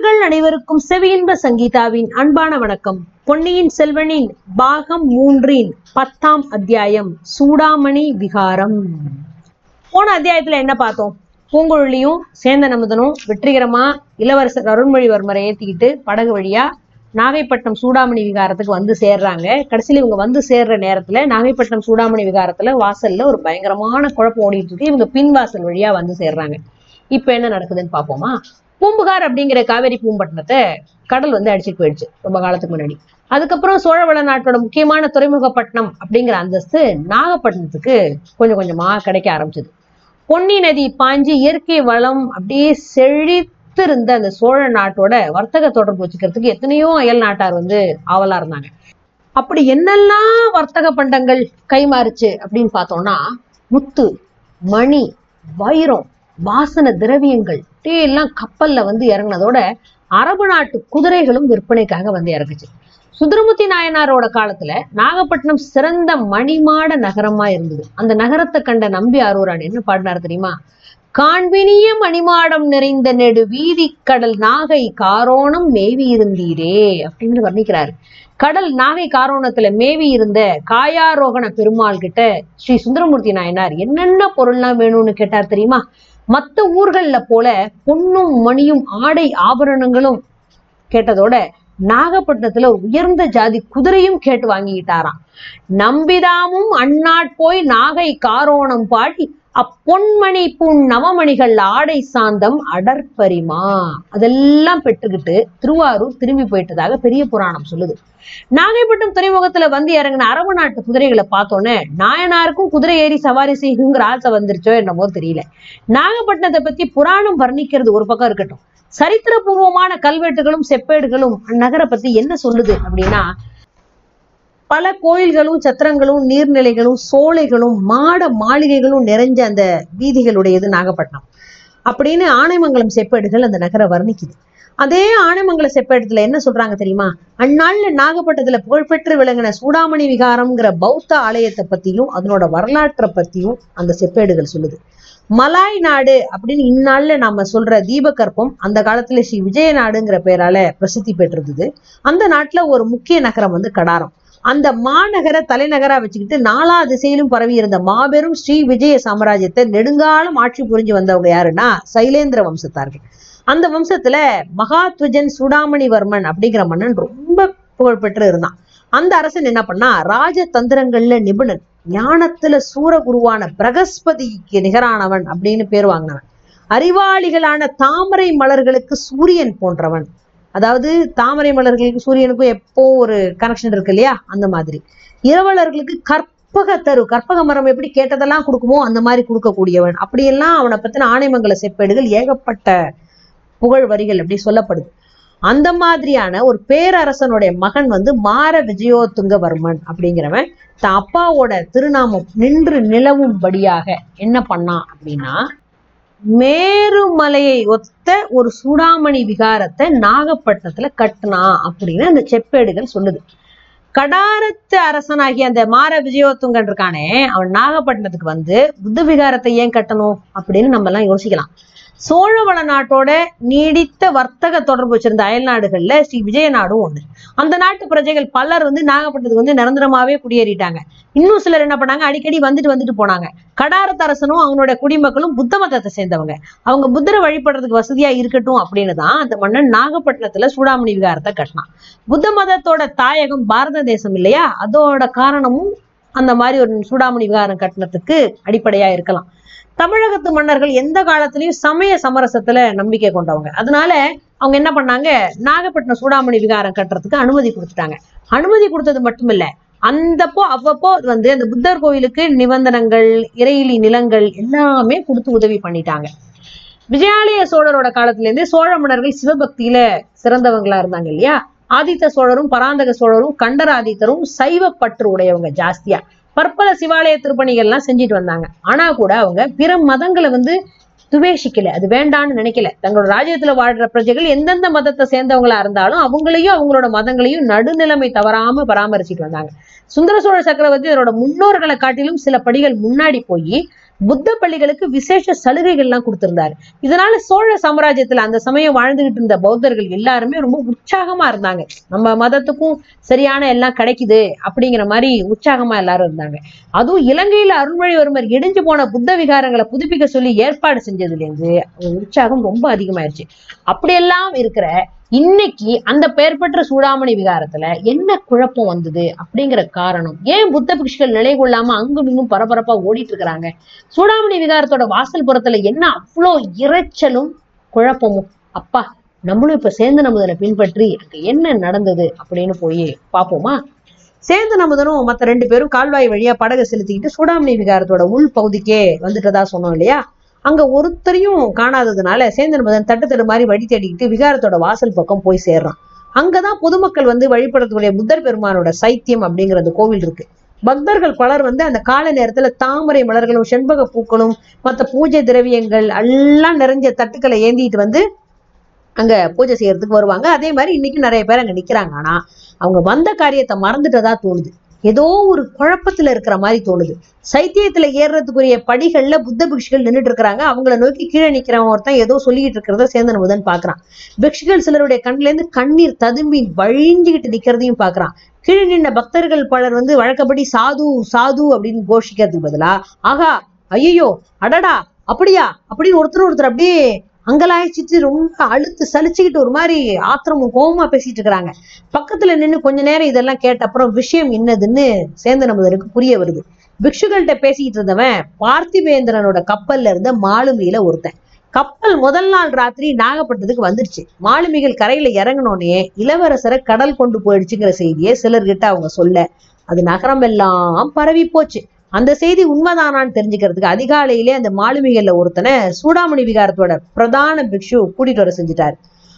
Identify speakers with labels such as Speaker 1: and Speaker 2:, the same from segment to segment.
Speaker 1: நேயர்கள் அனைவருக்கும் செவியின்ப சங்கீதாவின் அன்பான வணக்கம். பொன்னியின் செல்வனின் பாகம் மூன்றின் பத்தாம் அத்தியாயம் சூடாமணி விகாரம். போன அத்தியாயத்துல என்ன பார்த்தோம்? பூங்குழலியும் சேந்தன் அமுதனும் வெற்றிகரமா இளவரசர் அருண்மொழிவர்மரை ஏத்திக்கிட்டு படகு வழியா நாகைப்பட்டினம் சூடாமணி விகாரத்துக்கு வந்து சேர்றாங்க. கடைசியில இவங்க வந்து சேர்ற நேரத்துல நாகைப்பட்டினம் சூடாமணி விகாரத்துல வாசல்ல ஒரு பயங்கரமான குழப்பம் ஓடிட்டு இருக்கு. இவங்க பின் வாசல் வழியா வந்து சேர்றாங்க. இப்ப என்ன நடக்குதுன்னு பாப்போமா? பூம்புகார் அப்படிங்கிற காவேரி பூம்பட்டினத்தை கடல் வந்து அடிச்சுட்டு போயிடுச்சு ரொம்ப காலத்துக்கு முன்னாடி. அதுக்கப்புறம் சோழவள நாட்டோட முக்கியமான துறைமுகப்பட்டினம் அப்படிங்கிற அந்தஸ்து நாகப்பட்டினத்துக்கு கொஞ்சம் கொஞ்சமா கிடைக்க ஆரம்பிச்சது. பொன்னி நதி பாஞ்சு இயற்கை வளம் அப்படியே செழித்திருந்த அந்த சோழ நாட்டோட வர்த்தக தொடர்பு வச்சுக்கிறதுக்கு எத்தனையோ அயல் நாட்டார் வந்து ஆவலா இருந்தாங்க. அப்படி என்னெல்லாம் வர்த்தக பண்டங்கள் கைமாறுச்சு அப்படின்னு பார்த்தோம்னா முத்து மணி வைரம் வாசன திரவியங்கள் டீ எல்லாம் கப்பல்ல வந்து இறங்குனதோட அரபு நாட்டு குதிரைகளும் விற்பனைக்காக வந்து இறங்குச்சு. சுந்தரமுத்தி நாயனாரோட காலத்துல நாகப்பட்டினம் சிறந்த மணிமாட நகரமா இருந்தது. அந்த நகரத்தை கண்ட நம்பி ஆரூரான் என்ன பாடினார் தெரியுமா? காண்பினிய மணிமாடம் நிறைந்த நெடு வீதி கடல் நாகை காரோணம் மேவி இருந்தீரே அப்படின்னு வர்ணிக்கிறாரு. கடல் நாகை காரோணத்துல மேவி இருந்த காயாரோகண பெருமாள் கிட்ட ஸ்ரீ சுந்தரமூர்த்தி நாயனார் என்னென்ன பொருள்லாம் வேணும்னு கேட்டார் தெரியுமா? மத்த ஊர்கள்ல போல பொன்னும் மணியும் ஆடை ஆபரணங்களும் கேட்டதோட நாகப்பட்டினத்துல உயர்ந்த ஜாதி குதிரையும் கேட்டு வாங்கிக்கிட்டாராம். நம்பிதாமும் அந்நாட் போய் நாகை காரோணம் பாடி அப்பொன்மணி புன் நவமணிகள் ஆடை சாந்தம் அடற்பரிமா அதெல்லாம் பெற்றுக்கிட்டு திருவாரூர் திரும்பி போயிட்டதாக பெரிய புராணம் சொல்லுது. நாகைப்பட்டினம் துறைமுகத்துல வந்து இறங்கின அரபு நாட்டு குதிரைகளை பார்த்தோன்னே நாயனாருக்கும் குதிரை ஏறி சவாரி செய்யுங்கிற ஆசை வந்துருச்சோ என்னமோ தெரியல. நாகப்பட்டினத்தை பத்தி புராணம் வர்ணிக்கிறது ஒரு பக்கம் இருக்கட்டும். சரித்திரபூர்வமான கல்வெட்டுகளும் செப்பேடுகளும் அந்நகரை பத்தி என்ன சொல்லுது அப்படின்னா பல கோயில்களும் சத்திரங்களும் நீர்நிலைகளும் சோலைகளும் மாட மாளிகைகளும் நிறைஞ்ச அந்த வீதிகளுடையது நாகப்பட்டினம். அப்படின்னு ஆனைமங்கலம் செப்பேடுகள் அந்த நகரை வர்ணிக்குது. அதே ஆனைமங்கல செப்பேடத்துல என்ன சொல்றாங்க தெரியுமா? அந்நாள்ல நாகப்பட்டினத்துல புகழ்பெற்று விளங்கின சூடாமணி விகாரம்ங்கிற பௌத்த ஆலயத்தை பத்தியும் அதனோட வரலாற்றை பத்தியும் அந்த செப்பேடுகள் சொல்லுது. மலாய் நாடு அப்படின்னு இந்நாள்ல நாம சொல்ற தீபகற்பம் அந்த காலத்துல ஸ்ரீ விஜய நாடுங்கிற பெயரால பிரசித்தி பெற்றிருந்தது. அந்த நாட்டுல ஒரு முக்கிய நகரம் வந்து கடாரம். அந்த மாநகர தலைநகரா வச்சுக்கிட்டு நாலா திசையிலும் பரவி இருந்த மாபெரும் ஸ்ரீ விஜய சாம்ராஜ்யத்தை நெடுங்காலம் ஆட்சி புரிஞ்சு வந்தவங்க யாருன்னா சைலேந்திர வம்சத்தார்கள். அந்த வம்சத்துல மகாத்வஜன் சூடாமணிவர்மன் அப்படிங்கிற மன்னன் ரொம்ப புகழ்பெற்று இருந்தான். அந்த அரசன் என்ன பண்ணா ராஜதந்திரங்கள்ல நிபுணன். ஞானத்துல சூரகுருவான பிரகஸ்பதிக்கு நிகரானவன் அப்படின்னு பேர் வாங்கினவன். அறிவாளிகளான தாமரை மலர்களுக்கு சூரியன் போன்றவன். அதாவது தாமரை மலர்களுக்கு சூரியனுக்கும் எப்போ ஒரு கனெக்ஷன் இருக்கு இல்லையா? அந்த மாதிரி. இரவலர்களுக்கு கற்பக தரு கற்பக மரம் எப்படி கேட்டதெல்லாம் கொடுக்குமோ அந்த மாதிரி கொடுக்கக்கூடியவன். அப்படியெல்லாம் அவனை பத்தின ஆணைமங்கல செப்பேடுகள் ஏகப்பட்ட புகழ் வரிகள் அப்படி சொல்லப்படுது. அந்த மாதிரியான ஒரு பேரரசனுடைய மகன் வந்து மார விஜயோத்துங்கவர்மன் அப்படிங்கிறவன் தன் அப்பாவோட திருநாமம் நின்று நிலவும்படியாக என்ன பண்ணான் அப்படின்னா மேருமலையை ஒத்த ஒரு சூடாமணி விகாரத்தை நாகப்பட்டினத்துல கட்டினா அப்படின்னு அந்த செப்பேடுகள் சொல்லுது. கடாரத்து அரசனாகிய அந்த மார விஜயோத்துங்கன் இருக்கானே அவன் நாகப்பட்டினத்துக்கு வந்து புத்த விகாரத்தை ஏன் கட்டணும் அப்படின்னு நம்ம எல்லாம் யோசிக்கலாம். சோழவள நாட்டோட நீடித்த வர்த்தக தொடர்பு வச்சிருந்த அயல் நாடுகள்ல ஸ்ரீ விஜய நாடும் ஒண்ணு. அந்த நாட்டு பிரஜைகள் பலர் வந்து நாகப்பட்டினத்துக்கு வந்து நிரந்தரமாவே குடியேறிட்டாங்க. இன்னும் சிலர் என்ன பண்ணாங்க? அடிக்கடி வந்துட்டு வந்துட்டு போனாங்க. கடாரத்தரசனும் அவனோட குடிமக்களும் புத்த மதத்தை சேர்ந்தவங்க. அவங்க புத்தரை வழிபடுறதுக்கு வசதியா இருக்கட்டும் அப்படின்னு தான் அந்த மன்னன் நாகப்பட்டினத்துல சூடாமணி விகாரத்தை கட்டினான். புத்த மதத்தோட தாயகம் பாரத தேசம் இல்லையா? அதோட காரணமும் அந்த மாதிரி ஒரு சூடாமணி விகாரம் கட்டினத்துக்கு அடிப்படையா இருக்கலாம். தமிழகத்து மன்னர்கள் எந்த காலத்திலயும் சமய சமரசத்துல நம்பிக்கை கொண்டவங்க. அதனால அவங்க என்ன பண்ணாங்க? நாகப்பட்டினம் சூடாமணி விகாரம் கட்டுறதுக்கு அனுமதி கொடுத்துட்டாங்க. அனுமதி கொடுத்தது மட்டுமில்ல அந்தப்போ அவ்வப்போ வந்து அந்த புத்தர் கோயிலுக்கு நிபந்தனங்கள் இறையிலி நிலங்கள் எல்லாமே கொடுத்து உதவி பண்ணிட்டாங்க. விஜயாலய சோழரோட காலத்துல இருந்து சோழ மன்னர்கள் சிவபக்தியில சிறந்தவங்களா இருந்தாங்க இல்லையா? ஆதித்த சோழரும் பராந்தக சோழரும் கண்டராதித்தரும் சைவ பற்று உடையவங்க ஜாஸ்தியா. பற்பல சிவாலய திருப்பணிகள்லாம் செஞ்சுட்டு வந்தாங்க. ஆனா கூட அவங்க பிற மதங்களை வந்து துவேஷிக்கல. அது வேண்டான்னு நினைக்கல. தங்களோட ராஜ்யத்துல வாழ்ற பிரஜைகள் எந்தெந்த மதத்தை சேர்ந்தவங்களா இருந்தாலும் அவங்களையும் அவங்களோட மதங்களையும் நடுநிலைமை தவறாம பராமரிச்சுட்டு வந்தாங்க. சுந்தர சோழ சக்கரவர்த்தி அவரோட முன்னோர்களை காட்டிலும் சில படிகள் முன்னாடி போய் புத்த பள்ளிகளுக்கு விசேஷ சலுகைகள் எல்லாம் கொடுத்திருந்தாரு. இதனால சோழ சாம்ராஜ்யத்துல அந்த சமயம் வாழ்ந்துகிட்டு இருந்த பௌத்தர்கள் எல்லாருமே ரொம்ப உற்சாகமா இருந்தாங்க. நம்ம மதத்துக்கும் சரியான எல்லாம் கிடைக்குது அப்படிங்கிற மாதிரி உற்சாகமா எல்லாரும் இருந்தாங்க. அதுவும் இலங்கையில அருள்மொழிவர்மர் இடிஞ்சு போன புத்த விகாரங்களை புதுப்பிக்க சொல்லி ஏற்பாடு செஞ்சதுல இருந்து அவங்க உற்சாகம் ரொம்ப அதிகமாயிருச்சு. அப்படியெல்லாம் இருக்கிற இன்னைக்கு அந்த பெயர் பெற்ற சூடாமணி விகாரத்துல என்ன குழப்பம் வந்தது அப்படிங்கிற காரணம். ஏன் புத்த பிக்ஷுகள் நிலை கொள்ளாம அங்கும் இங்கும் பரபரப்பா ஓடிட்டு இருக்கிறாங்க? சூடாமணி விகாரத்தோட வாசல் புறத்துல என்ன அவ்வளோ இரைச்சலும் குழப்பமும்? அப்பா நம்மளும் இப்ப சேர்ந்து நமுதனை பின்பற்றி அங்க என்ன நடந்தது அப்படின்னு போய் பார்ப்போமா சேர்ந்து நமுதனும் மத்த ரெண்டு பேரும் கால்வாய் வழியா படகை செலுத்திக்கிட்டு சூடாமணி விகாரத்தோட உள் பகுதிக்கே வந்துட்டதா சொன்னோம் இல்லையா? அங்க ஒருத்தரையும் காணாததுனால சேந்தன் மதன் தட்டு தடு மாதிரி வழி தேடிக்கிட்டு விகாரத்தோட வாசல் பக்கம் போய் சேர்றான். அங்கதான் பொதுமக்கள் வந்து வழிபடக்கூடிய புத்தர் பெருமானோட சைத்தியம் அப்படிங்கிற அந்த கோவில் இருக்கு. பக்தர்கள் பலர் வந்து அந்த காலை நேரத்துல தாமரை மலர்களும் செண்பக பூக்களும் மற்ற பூஜை திரவியங்கள் எல்லாம் நிறைஞ்ச தட்டுக்களை ஏந்திட்டு வந்து அங்க பூஜை செய்யறதுக்கு வருவாங்க. அதே மாதிரி இன்னைக்கு நிறைய பேர் அங்க நிக்கிறாங்க. ஆனா அவங்க வந்த காரியத்தை மறந்துட்டதா தோணுது. ஏதோ ஒரு குழப்பத்துல இருக்கிற மாதிரி தோணுது. சைத்தியத்துல ஏறுறதுக்குரிய படிகள்ல புத்த பிக்ஷுகள் நின்றுட்டு இருக்கிறாங்க அவங்கள நோக்கி கீழே நிக்கிறவன் ஒருத்தன் ஏதோ சொல்லிக்கிட்டு இருக்கிறத சேந்தன் முதன் பாக்குறான். பிக்ஷுகள் சிலருடைய கண்ணுல இருந்து கண்ணீர் ததும்பி வழிஞ்சுகிட்டு நிக்கிறதையும் பாக்குறான். கீழே நின்ன பக்தர்கள் பலர் வந்து வழக்கப்படி சாது சாது அப்படின்னு கோஷிக்கிறதுக்கு பதிலா ஆகா ஐயோ அடடா அப்படியா? அப்படின்னு ஒருத்தர் ஒருத்தர் அப்படியே அங்கலாய்ச்சிட்டு ரொம்ப அழுத்து சலிச்சுக்கிட்டு ஒரு மாதிரி ஆத்திரமும் கோபமா பேசிட்டு இருக்கிறாங்க. பக்கத்துல நின்று கொஞ்ச நேரம் இதெல்லாம் கேட்ட அப்புறம் விஷயம் என்னதுன்னு சேந்தன் அமுதனுக்கு புரிய வருது. பிக்ஷுகள்கிட்ட பேசிக்கிட்டு இருந்தவன் பார்த்திபேந்திரனோட கப்பல்ல இருந்த மாலுமியில ஒருத்தன். கப்பல் முதல் நாள் ராத்திரி நாகப்பட்டினத்துக்கு வந்துருச்சு. மாலுமிகள் கரையில இறங்கினோடனே இளவரசரை கடல் கொண்டு போயிடுச்சுங்கிற செய்தியை சிலர்கிட்ட அவங்க சொல்ல அது நகரம் எல்லாம் பரவி போச்சு. அந்த செய்தி உண்மைதானான்னு தெரிஞ்சுக்கிறதுக்கு அதிகாலையிலே அந்த மாலுமிகள்ல ஒருத்தனை சூடாமணி விகாரத்தோட பிரதான பிக்ஷு கூட்டிட்டு வர செஞ்சுட்டாரு.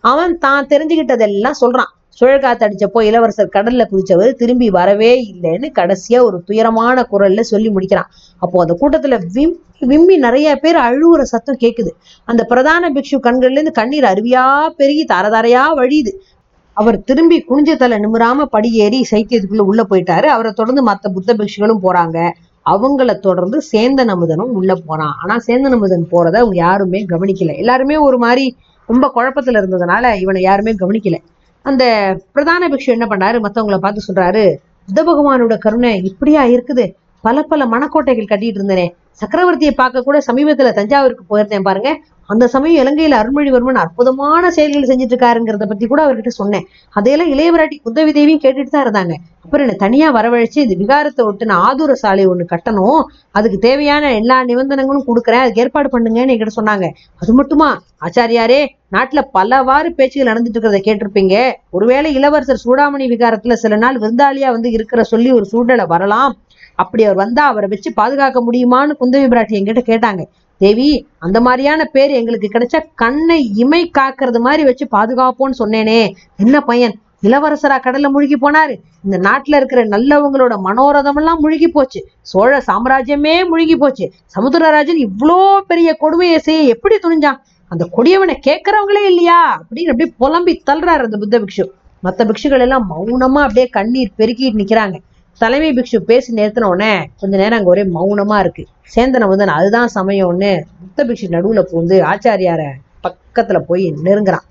Speaker 1: அவன் தான் தெரிஞ்சுக்கிட்டதெல்லாம் சொல்றான். சுழற்காத்து அடிச்சப்போ இளவரசர் கடல்ல குதிச்சவர் திரும்பி வரவே இல்லைன்னு கடைசியா ஒரு துயரமான குரல்ல சொல்லி முடிக்கிறான். அப்போ அந்த கூட்டத்துல விம் விம்மி நிறைய பேர் அழுவுற சத்தம் கேக்குது. அந்த பிரதான பிக்ஷு கண்கள்ல இருந்து கண்ணீர் அருவியா பெருகி தரதரையா வழியுது. அவர் திரும்பி குனிஞ்ச தலை நிமிராம படியேறி சைத்தியத்துக்குள்ள உள்ள போயிட்டாரு. அவரை தொடர்ந்து மத்த புத்த பிக்ஷுகளும் போறாங்க. அவங்கள தொடர்ந்து சேந்தன் அமுதனும் உள்ள போனான் ஆனா சேந்தன் அமுதன் போறத அவங்க யாருமே கவனிக்கல. எல்லாருமே ஒரு மாதிரி ரொம்ப குழப்பத்துல இருந்ததுனால இவனை யாருமே கவனிக்கல. அந்த பிரதான பிக்ஷு என்ன பண்ணாரு? மத்தவங்கள பார்த்து சொல்றாரு புத்த பகவானோட கருணை இப்படியா இருக்குது? பல பல மணக்கோட்டைகள் கட்டிட்டு இருந்தனே. சக்கரவர்த்தியை பார்க்க கூட சமீபத்துல தஞ்சாவூருக்கு போயிருந்தேன் பாருங்க. அந்த சமயம் இலங்கையில அருள்மொழிவர்மன் அற்புதமான செயல்கள் செஞ்சுட்டு இருக்காருங்கிறத பத்தி கூட அவர்கிட்ட சொன்னேன். அதையெல்லாம் இளையவராட்டி குந்தவி தேவியும் கேட்டுட்டு தான் இருந்தாங்க. அப்புறம் என்ன தனியா வரவழைச்சு இந்த விகாரத்தை விட்டு நான் ஆதூர சாலை ஒண்ணு கட்டணும். அதுக்கு தேவையான எல்லா நிபந்தனைகளும் கொடுக்குறேன். அதுக்கு ஏற்பாடு பண்ணுங்கன்னு என்கிட்ட சொன்னாங்க. அது மட்டுமா? ஆச்சாரியாரே நாட்டுல பலவாறு பேச்சுகள் நடந்துட்டு இருக்கிறத கேட்டிருப்பீங்க. ஒருவேளை இளவரசர் சூடாமணி விகாரத்துல சில நாள் விருந்தாளியா வந்து இருக்கிற சொல்லி ஒரு சூழ்நிலை வரலாம். அப்படி அவர் வந்தா அவரை வச்சு பாதுகாக்க முடியுமான்னு குந்தவி பிராட்டி என்கிட்ட கேட்டாங்க. தேவி அந்த மாதிரியான பேர் எங்களுக்கு கிடைச்சா கண்ணை இமை காக்கிறது மாதிரி வச்சு பாதுகாப்போன்னு சொன்னேனே. என்ன பையன்? இளவரசரா கடல்ல முழுகி போனாரு. இந்த நாட்டுல இருக்கிற நல்லவங்களோட மனோரதம் எல்லாம் முழுகி போச்சு. சோழ சாம்ராஜ்யமே முழுகி போச்சு. சமுத்திரராஜன் இவ்வளோ பெரிய கொடுமையை செய்ய எப்படி துணிஞ்சான்? அந்த கொடியவனை கேட்கறவங்களே இல்லையா? அப்படின்னு அப்படியே புலம்பி தள்ளுறாரு அந்த புத்த பிக்ஷு. மற்ற பிக்ஷுகள் எல்லாம் மௌனமா அப்படியே கண்ணீர் பெருக்கிட்டு நிக்கிறாங்க. தலைமை பிக்ஷு பேசி நிறுத்தின உடனே கொஞ்ச நேரம் அங்கே ஒரே மௌனமா இருக்கு. சேந்தன வந்து அதுதான் சமயம்னு புத்த பிக்ஷு நடுவுல பூந்து ஆச்சாரியார பக்கத்துல போய் நெருங்குறான்.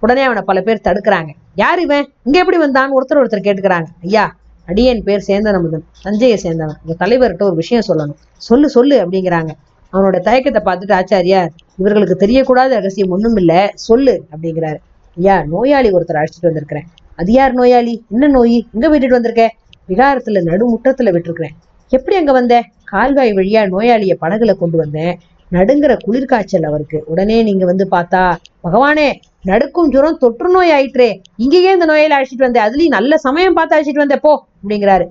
Speaker 1: உடனே அவனை பல பேர் தடுக்கிறாங்க. யார் இவன்? இங்க எப்படி வந்தான்னு ஒருத்தர் ஒருத்தர் கேட்டுக்கிறாங்க. ஐயா அடியன் பேர் சேந்தன் அமுதன். தஞ்சையை சேர்ந்தவன் உங்க தலைவர்கிட்ட ஒரு விஷயம் சொல்லணும். சொல்லு சொல்லு அப்படிங்கிறாங்க. அவனோட தயக்கத்தை பார்த்துட்டு ஆச்சாரியார் இவர்களுக்கு தெரியக்கூடாத ரகசியம் ஒன்றும் இல்லை. சொல்லு அப்படிங்கிறாரு. ஐயா நோயாளி ஒருத்தர் அழைச்சிட்டு வந்திருக்கிறேன். அது யார் நோயாளி? என்ன நோய்? எங்க விட்டுட்டு வந்திருக்க? விகாரத்துல நடுமுற்றத்துல விட்டுருக்குறேன். எப்படி அங்க வந்த? கால்வாய் வழியா நோயாளிய படகுல கொண்டு வந்தேன். நடுங்கிற குளிர்காய்ச்சல் அவருக்கு. உடனே நீங்க வந்து பார்த்தா பகவானே நடுக்கும் ஜுரம் தொற்று நோய் ஆயிற்றே. இங்கேயே இந்த நோயில அழைச்சிட்டு வந்தேன். அதுலயும் நல்ல சமயம் பார்த்து அழைச்சிட்டு வந்தேன். போ அப்படிங்கிறாரு.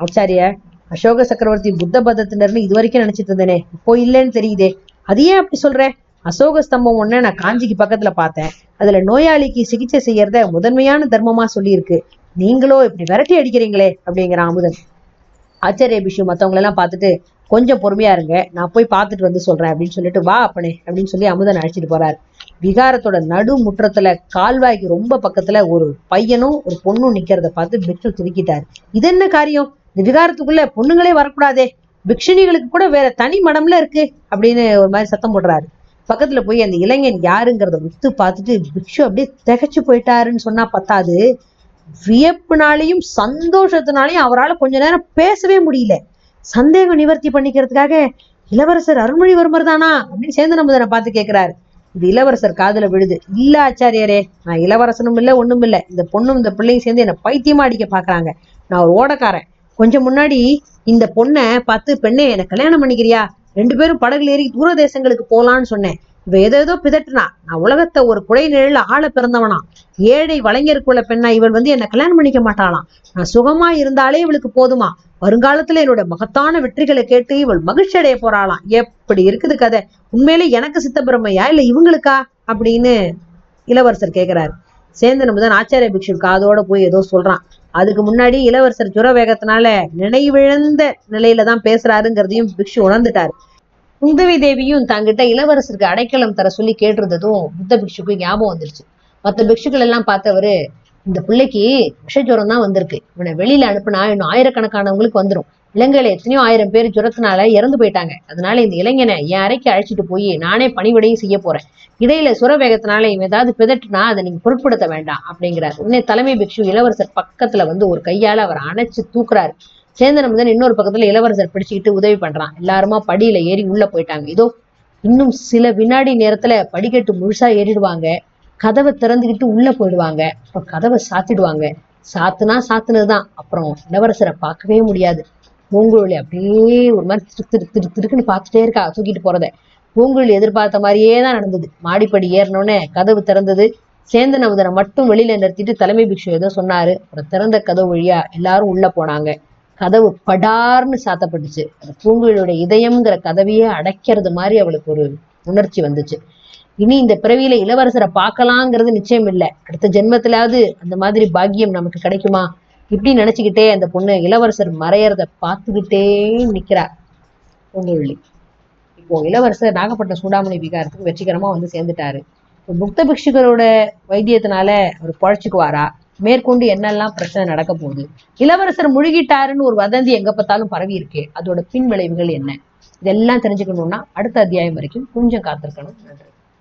Speaker 1: ஆச்சாரிய அசோக சக்கரவர்த்தி புத்த பதத்தினர்னு இது வரைக்கும் நினைச்சிட்டு இருந்தேனே. இப்போ இல்லைன்னு தெரியுதே. அது ஏன் அப்படி சொல்றேன் அசோக ஸ்தம்பம் ஒண்ணு நான் காஞ்சிக்கு பக்கத்துல பார்த்தேன். அதுல நோயாளிக்கு சிகிச்சை செய்யறத முதன்மையான தர்மமா சொல்லியிருக்கு. நீங்களோ இப்படி விரட்டி அடிக்கிறீங்களே அப்படிங்கிற அமுதன். ஆச்சரிய பிஷு மற்றவங்களெல்லாம் பார்த்துட்டு கொஞ்சம் பொறுமையா இருங்க நான் போய் பார்த்துட்டு வந்து சொல்றேன் அப்படின்னு சொல்லிட்டு வா அப்பனே அப்படின்னு சொல்லி அமுதன் அழைச்சிட்டு போறாரு. விகாரத்தோட நடு முற்றத்துல கால்வாய்க்கு ரொம்ப பக்கத்துல ஒரு பையனும் ஒரு பொண்ணும் நிக்கிறத பார்த்து பிக்ஷு திருக்கிட்டாரு இது என்ன காரியம்? இந்த விகாரத்துக்குள்ள பொண்ணுங்களே வரக்கூடாதே. பிக்ஷுணிகளுக்கு கூட வேற தனி மடம்ல இருக்கு அப்படின்னு ஒரு மாதிரி சத்தம் போடுறாரு. பக்கத்துல போய் அந்த இளைஞன் யாருங்கிறத உத்து பார்த்துட்டு பிக்ஷு அப்படியே திகைச்சு போயிட்டாருன்னு சொன்னா பத்தாது. வியப்புனாலையும் சந்தோஷத்தினாலையும் அவரால் கொஞ்ச நேரம் பேசவே முடியல. சந்தேகம் நிவர்த்தி பண்ணிக்கிறதுக்காக இளவரசர் அருள்மொழிவர்மர் தானா அப்படின்னு சேந்தன் அமுதனை பார்த்து கேட்கிறாரு இது இளவரசர் காதுல விழுது. இல்ல ஆச்சாரியரே நான் இளவரசனும் இல்ல ஒண்ணும் இல்ல. இந்த பொண்ணும் இந்த பிள்ளையும் சேர்ந்து என்னை பைத்தியமா அடிக்க பாக்குறாங்க. நான் ஒரு ஓடக்காரன். கொஞ்சம் முன்னாடி இந்த பொண்ணை பார்த்து பெண்ணே என்னை கல்யாணம் பண்ணிக்கிறியா? ரெண்டு பேரும் படகுல ஏறி தூர தேசங்களுக்கு போகலான்னு சொன்னேன். ஏதோ ஏதோ பிதட்டுனா நான் உலகத்தை ஒரு குடை நிழல ஆள பிறந்தவனா. ஏழை வளைஞருக்குள்ள பெண்ணா இவள் வந்து என்ன கல்யாணம் பண்ணிக்க மாட்டாளாம். நான் சுகமா இருந்தாலே இவளுக்கு போதுமா? வருங்காலத்துல என்னோட மகத்தான வெற்றிகளை கேட்டு இவள் மகிழ்ச்சி அடைய போறாளாம். எப்படி இருக்குது கதை? உண்மையிலே எனக்கு சித்தப்பிரமையா இல்ல இவங்களுக்கா? அப்படின்னு இளவரசர் கேட்கிறாரு சேந்தன் முதன் ஆச்சாரிய பிக்ஷு காதோட போய் ஏதோ சொல்றான். அதுக்கு முன்னாடி இளவரசர் ஜுர வேகத்தினால நினைவிழந்த நிலையில தான் பேசுறாருங்கிறதையும் பிக்ஷு உணர்ந்துட்டாரு. குந்தவி தேவியும் தங்கிட்ட இளவரசருக்கு அடைக்கலம் தர சொல்லி கேட்டிருந்ததும் புத்த பிக்ஷுக்கு ஞாபகம் வந்துருச்சு. மற்ற பிக்ஷுக்கள் எல்லாம் பார்த்தவரு இந்த பிள்ளைக்கு விஷஜுரம் தான் வந்திருக்கு. இவனை வெளியில அனுப்புனா இன்னும் ஆயிரக்கணக்கானவங்களுக்கு வந்துடும் இலங்கையில எத்தனையோ ஆயிரம் பேர் ஜுரத்தினால இறந்து போயிட்டாங்க. அதனால இந்த இளைஞனை என் அறைக்கு அழைச்சிட்டு போய் நானே பணிவிடையும் செய்ய போறேன். இடையில சுர வேகத்தினால இவன் ஏதாவது பிதட்டுனா அதை நீங்க பொருட்படுத்த வேண்டாம் அப்படிங்கிறார். உடனே தலைமை பிக்ஷு இளவரசர் பக்கத்துல வந்து ஒரு கையால அவர் அணைச்சு தூக்குறாரு. சேந்தன் முதன் இன்னொரு பக்கத்துல இளவரசர் பிடிச்சுக்கிட்டு உதவி பண்றான். எல்லாருமா படியில ஏறி உள்ள போயிட்டாங்க. இதோ இன்னும் சில வினாடி நேரத்துல படிக்கட்டு முழுசா ஏறிடுவாங்க. கதவை திறந்துக்கிட்டு உள்ள போயிடுவாங்க. அப்புறம் கதவை சாத்திடுவாங்க. சாத்துனா சாத்துனதுதான். அப்புறம் இளவரசரை பார்க்கவே முடியாது. பூங்குழலி அப்படியே ஒரு மாதிரி திரு திரு திரு திருக்குன்னு பார்த்துட்டே இருக்கா. தூக்கிட்டு போறத. பூங்குழலி எதிர்பார்த்த மாதிரியே தான் நடந்தது. மாடிப்படி ஏறினோடனே கதவு திறந்தது. சேந்தன் அமுதனை மட்டும் வெளியில நிறுத்திட்டு தலைமை பிக்ஷு ஏதோ சொன்னாரு. அப்புறம் திறந்த கதவு வழியா எல்லாரும் உள்ள போனாங்க. கதவு படார்னு சாத்தப்பட்டுச்சு. பூங்குழலியோட இதயம்ங்கிற கதவையே அடைக்கிறது மாதிரி அவளுக்கு ஒரு உணர்ச்சி வந்துச்சு. இனி இந்த பிறவியில இளவரசரை பார்க்கலாங்கிறது நிச்சயம் இல்லை. அடுத்த ஜென்மத்திலாவது அந்த மாதிரி பாக்கியம் நமக்கு கிடைக்குமா? இப்படி நினைச்சுக்கிட்டே அந்த பொண்ணு இளவரசர் மறையறத பார்த்துக்கிட்டே நிக்கிறார் பூங்குழலி. இப்போ இளவரசர் நாகப்பட்டினம் சூடாமணி விகாரத்துக்கு வெற்றிகரமா வந்து சேர்ந்துட்டாரு. இப்போ புக்த வைத்தியத்தினால அவர் பழச்சுக்குவாரா? மேற்கொண்டு என்னெல்லாம் பிரச்சனை நடக்க போகுது? இளவரசர் முழுகிட்டாருன்னு ஒரு வதந்தி எங்க பார்த்தாலும் பரவி இருக்கே. அதோட பின் விளைவுகள் என்ன? இதெல்லாம் தெரிஞ்சுக்கணும்னா அடுத்த அத்தியாயம் வரைக்கும் கொஞ்சம் காத்திருக்கணும். நன்றி.